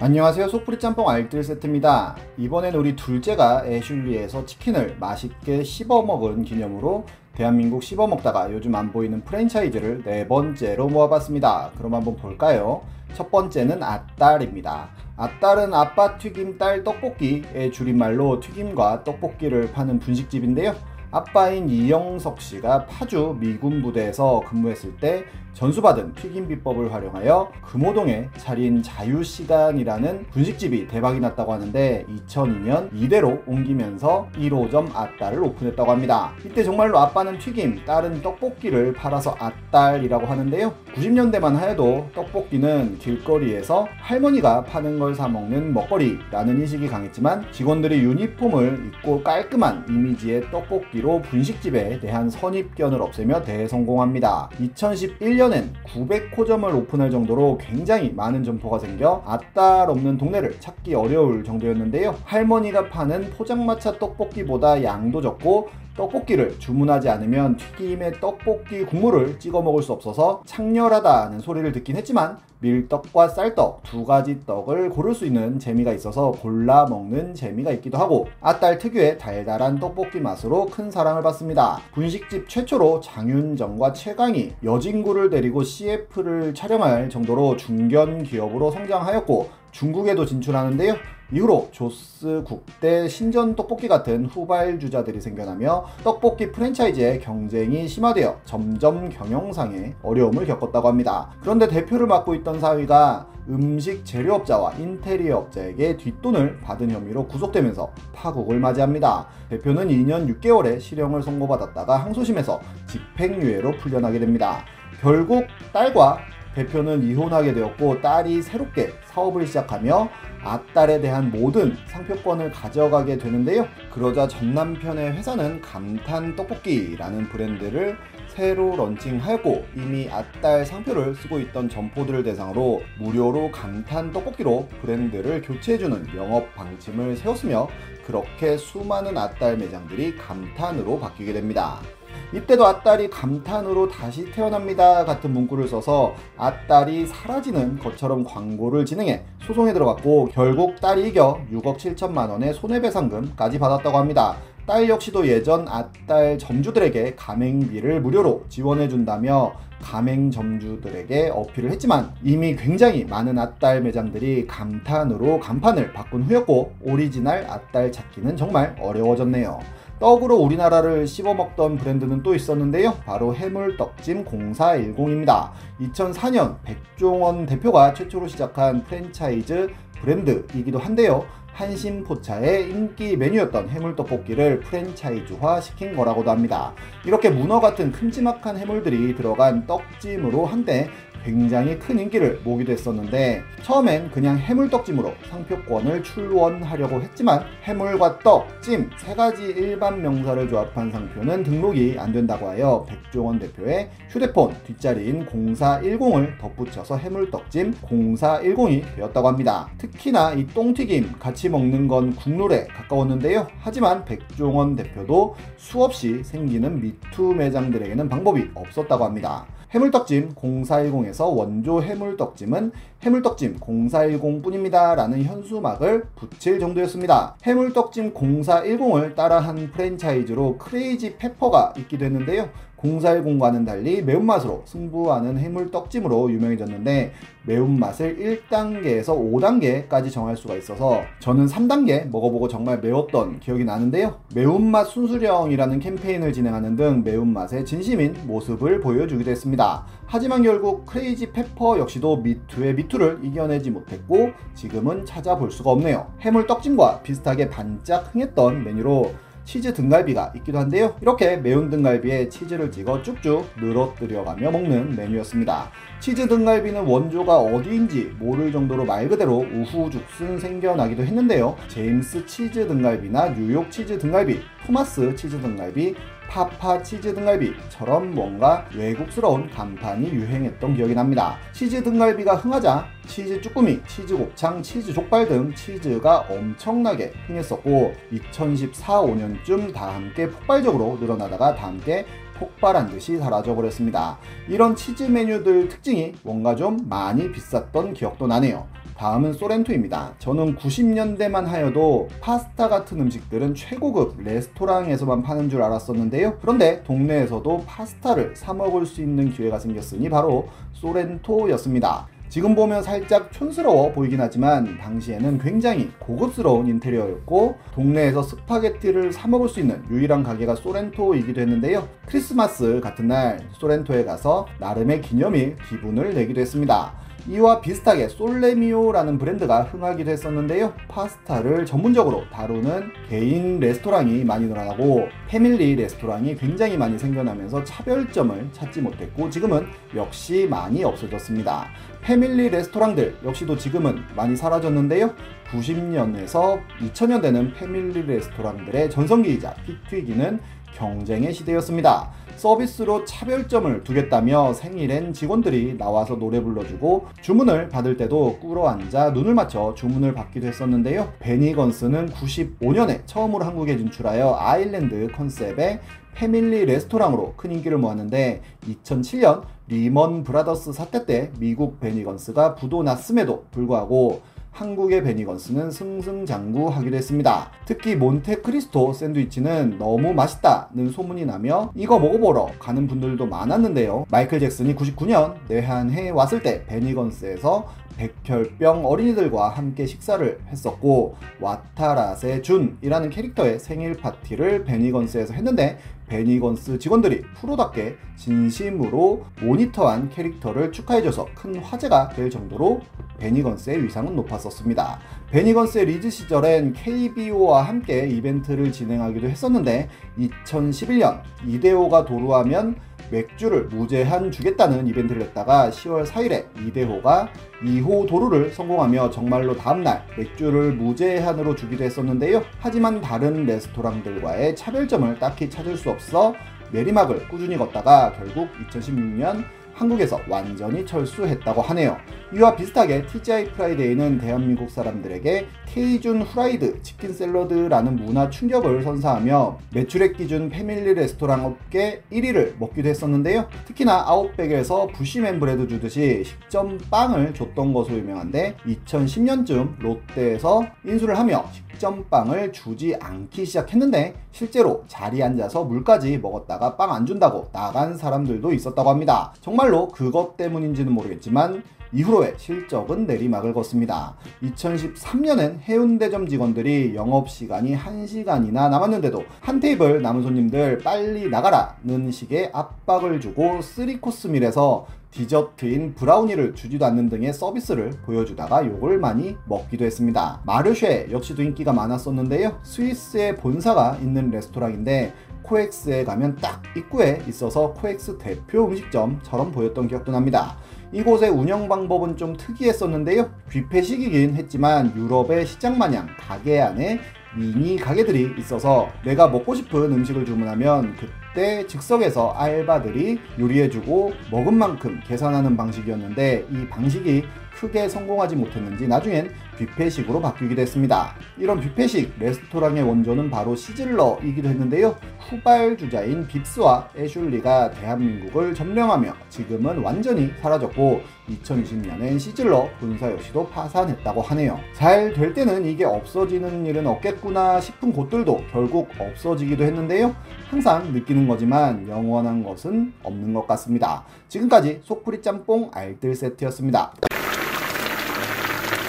안녕하세요. 소프리 짬뽕 알뜰 세트입니다. 이번엔 우리 둘째가 애슐리에서 치킨을 맛있게 씹어 먹은 기념으로 대한민국 씹어 먹다가 요즘 안 보이는 프랜차이즈를 네 번째로 모아봤습니다. 그럼 한번 볼까요? 첫 번째는 아딸입니다. 아딸은 아빠 튀김 딸 떡볶이의 줄임말로 튀김과 떡볶이를 파는 분식집인데요 아빠인 이영석 씨가 파주 미군 부대에서 근무했을 때 전수받은 튀김 비법을 활용하여 금호동에 차린 자유시간이라는 분식집이 대박이 났다고 하는데 2002년 이대로 옮기면서 1호점 아딸을 오픈했다고 합니다. 이때 정말로 아빠는 튀김, 딸은 떡볶이를 팔아서 아딸이라고 하는데요. 90년대만 해도 떡볶이는 길거리에서 할머니가 파는 걸 사먹는 먹거리라는 인식이 강했지만 직원들이 유니폼을 입고 깔끔한 이미지의 떡볶이 로 분식집에 대한 선입견을 없애며 대성공합니다. 2011년 1년엔 900호점을 오픈할 정도로 굉장히 많은 점포가 생겨 아딸 없는 동네를 찾기 어려울 정도였는데요. 할머니가 파는 포장마차 떡볶이보다 양도 적고 떡볶이를 주문하지 않으면 튀김에 떡볶이 국물을 찍어 먹을 수 없어서 창렬하다는 소리를 듣긴 했지만 밀떡과 쌀떡 두 가지 떡을 고를 수 있는 재미가 있어서 골라 먹는 재미가 있기도 하고 아딸 특유의 달달한 떡볶이 맛으로 큰 사랑을 받습니다. 분식집 최초로 장윤정과 최강희 여진구를 데리고 CF를 촬영할 정도로 중견 기업으로 성장하였고 중국에도 진출하는데요. 이후로 조스 국대 신전 떡볶이 같은 후발주자들이 생겨나며 떡볶이 프랜차이즈의 경쟁이 심화되어 점점 경영상의 어려움을 겪었다고 합니다. 그런데 대표를 맡고 있던 사위가 음식 재료업자와 인테리어 업자에게 뒷돈을 받은 혐의로 구속되면서 파국을 맞이합니다. 대표는 2년 6개월의 실형을 선고받았다가 항소심에서 집행유예로 풀려나게 됩니다. 결국 딸과 대표는 이혼하게 되었고 딸이 새롭게 사업을 시작하며 아딸에 대한 모든 상표권을 가져가게 되는데요. 그러자 전 남편의 회사는 감탄 떡볶이라는 브랜드를 새로 런칭하였고 이미 아딸 상표를 쓰고 있던 점포들을 대상으로 무료로 감탄 떡볶이로 브랜드를 교체해주는 영업 방침을 세웠으며 그렇게 수많은 아딸 매장들이 감탄으로 바뀌게 됩니다. 이때도 아딸이 감탄으로 다시 태어납니다 같은 문구를 써서 아딸이 사라지는 것처럼 광고를 진행해 소송에 들어갔고 결국 딸이 이겨 6억 7천만 원의 손해배상금까지 받았다고 합니다. 딸 역시도 예전 아딸 점주들에게 가맹비를 무료로 지원해준다며 가맹 점주들에게 어필을 했지만 이미 굉장히 많은 아딸 매장들이 감탄으로 간판을 바꾼 후였고 오리지널 아딸 찾기는 정말 어려워졌네요. 떡으로 우리나라를 씹어먹던 브랜드는 또 있었는데요. 바로 해물떡찜 0410입니다. 2004년 백종원 대표가 최초로 시작한 프랜차이즈 브랜드이기도 한데요. 한신포차의 인기 메뉴였던 해물떡볶이를 프랜차이즈화 시킨 거라고도 합니다. 이렇게 문어 같은 큼지막한 해물들이 들어간 떡찜으로 한때 굉장히 큰 인기를 모기도 했었는데 처음엔 그냥 해물떡찜으로 상표권을 출원하려고 했지만 해물과 떡, 찜 세 가지 일반 명사를 조합한 상표는 등록이 안 된다고 하여 백종원 대표의 휴대폰 뒷자리인 0410을 덧붙여서 해물떡찜 0410이 되었다고 합니다. 특히나 이 똥튀김 같이 먹는 건 국룰에 가까웠는데요. 하지만 백종원 대표도 수없이 생기는 미투 매장들에게는 방법이 없었다고 합니다. 해물떡찜 0410에서 원조 해물떡찜은 해물떡찜 0410 뿐입니다. 라는 현수막을 붙일 정도였습니다. 해물떡찜 0410을 따라한 프랜차이즈로 크레이지 페퍼가 있기도 했는데요. 0410과는 달리 매운맛으로 승부하는 해물떡찜으로 유명해졌는데 매운맛을 1단계에서 5단계까지 정할 수가 있어서 저는 3단계 먹어보고 정말 매웠던 기억이 나는데요. 매운맛 순수령이라는 캠페인을 진행하는 등 매운맛에 진심인 모습을 보여주기도 했습니다. 하지만 결국 크레이지 페퍼 역시도 미투의 미투를 이겨내지 못했고 지금은 찾아볼 수가 없네요. 해물떡찜과 비슷하게 반짝 흥했던 메뉴로 치즈 등갈비가 있기도 한데요. 이렇게 매운 등갈비에 치즈를 찍어 쭉쭉 늘어뜨려가며 먹는 메뉴였습니다. 치즈 등갈비는 원조가 어디인지 모를 정도로 말 그대로 우후죽순 생겨나기도 했는데요. 제임스 치즈 등갈비나 뉴욕 치즈 등갈비, 토마스 치즈 등갈비, 파파 치즈 등갈비처럼 뭔가 외국스러운 간판이 유행했던 기억이 납니다. 치즈 등갈비가 흥하자 치즈 쭈꾸미, 치즈 곱창, 치즈 족발 등 치즈가 엄청나게 흥했었고 2014, 5년쯤 다 함께 폭발적으로 늘어나다가 다 함께 폭발한 듯이 사라져 버렸습니다. 이런 치즈 메뉴들 특징이 뭔가 좀 많이 비쌌던 기억도 나네요. 다음은 소렌토입니다. 저는 90년대만 하여도 파스타 같은 음식들은 최고급 레스토랑에서만 파는 줄 알았었는데요. 그런데 동네에서도 파스타를 사 먹을 수 있는 기회가 생겼으니 바로 소렌토였습니다. 지금 보면 살짝 촌스러워 보이긴 하지만 당시에는 굉장히 고급스러운 인테리어였고 동네에서 스파게티를 사 먹을 수 있는 유일한 가게가 소렌토이기도 했는데요. 크리스마스 같은 날 소렌토에 가서 나름의 기념일 기분을 내기도 했습니다. 이와 비슷하게 솔레미오라는 브랜드가 흥하기도 했었는데요. 파스타를 전문적으로 다루는 개인 레스토랑이 많이 늘어나고 패밀리 레스토랑이 굉장히 많이 생겨나면서 차별점을 찾지 못했고 지금은 역시 많이 없어졌습니다. 패밀리 레스토랑들 역시도 지금은 많이 사라졌는데요. 90년에서 2000년대는 패밀리 레스토랑들의 전성기이자 피 튀기는 경쟁의 시대였습니다. 서비스로 차별점을 두겠다며 생일엔 직원들이 나와서 노래 불러주고 주문을 받을 때도 꿇어 앉아 눈을 맞춰 주문을 받기도 했었는데요. 베니건스는 95년에 처음으로 한국에 진출하여 아일랜드 컨셉의 패밀리 레스토랑으로 큰 인기를 모았는데 2007년 리먼 브라더스 사태 때 미국 베니건스가 부도 났음에도 불구하고 한국의 베니건스는 승승장구하기도 했습니다. 특히 몬테크리스토 샌드위치는 너무 맛있다는 소문이 나며 이거 먹어보러 가는 분들도 많았는데요. 마이클 잭슨이 99년 내한해 왔을 때 베니건스에서 백혈병 어린이들과 함께 식사를 했었고 와타라세 준이라는 캐릭터의 생일 파티를 베니건스에서 했는데 베니건스 직원들이 프로답게 진심으로 모니터 안 캐릭터를 축하해줘서 큰 화제가 될 정도로 베니건스의 위상은 높았었습니다. 베니건스의 리즈 시절엔 KBO와 함께 이벤트를 진행하기도 했었는데 2011년 이대호가 도루하면 맥주를 무제한 주겠다는 이벤트를 했다가 10월 4일에 이대호가 2호 도루를 성공하며 정말로 다음날 맥주를 무제한으로 주기도 했었는데요. 하지만 다른 레스토랑들과의 차별점을 딱히 찾을 수 없어 내리막을 꾸준히 걷다가 결국 2016년 한국에서 완전히 철수했다고 하네요. 이와 비슷하게 TGI 프라이데이는 대한민국 사람들에게 케이준 후라이드 치킨 샐러드라는 문화 충격을 선사하며 매출액 기준 패밀리 레스토랑 업계 1위를 먹기도 했었는데요. 특히나 아웃백에서 부시맨 브레드 주듯이 식전 빵을 줬던 것으로 유명한데 2010년쯤 롯데에서 인수를 하며 식전 빵을 주지 않기 시작했는데 실제로 자리에 앉아서 물까지 먹었다가 빵 안 준다고 나간 사람들도 있었다고 합니다. 정말 로 그것 때문인지는 모르겠지만 이후로의 실적은 내리막을 걷습니다. 2013년엔 해운대점 직원들이 영업시간이 1시간이나 남았는데도 한 테이블 남은 손님들 빨리 나가라는 식의 압박을 주고 3코스 밀에서 디저트인 브라우니를 주지도 않는 등의 서비스를 보여주다가 욕을 많이 먹기도 했습니다. 마르쉐 역시도 인기가 많았었는데요. 스위스에 본사가 있는 레스토랑인데 코엑스에 가면 딱 입구에 있어서 코엑스 대표 음식점처럼 보였던 기억도 납니다. 이곳의 운영 방법은 좀 특이했었는데요. 뷔페식이긴 했지만 유럽의 시장 마냥 가게 안에 미니 가게들이 있어서 내가 먹고 싶은 음식을 주문하면 그 때 즉석에서 알바들이 요리해주고 먹은 만큼 계산하는 방식이었는데 이 방식이 크게 성공하지 못했는지 나중엔 뷔페식으로 바뀌기도 했습니다. 이런 뷔페식 레스토랑의 원조는 바로 시즐러이기도 했는데요. 후발 주자인 빕스와 애슐리가 대한민국을 점령하며 지금은 완전히 사라졌고 2020년엔 시즐러 본사 역시도 파산했다고 하네요. 잘 될 때는 이게 없어지는 일은 없겠구나 싶은 곳들도 결국 없어지기도 했는데요. 항상 느끼 는 거지만 영원한 것은 없는 것 같습니다. 지금까지 속풀이 짬뽕 알뜰 세트였습니다.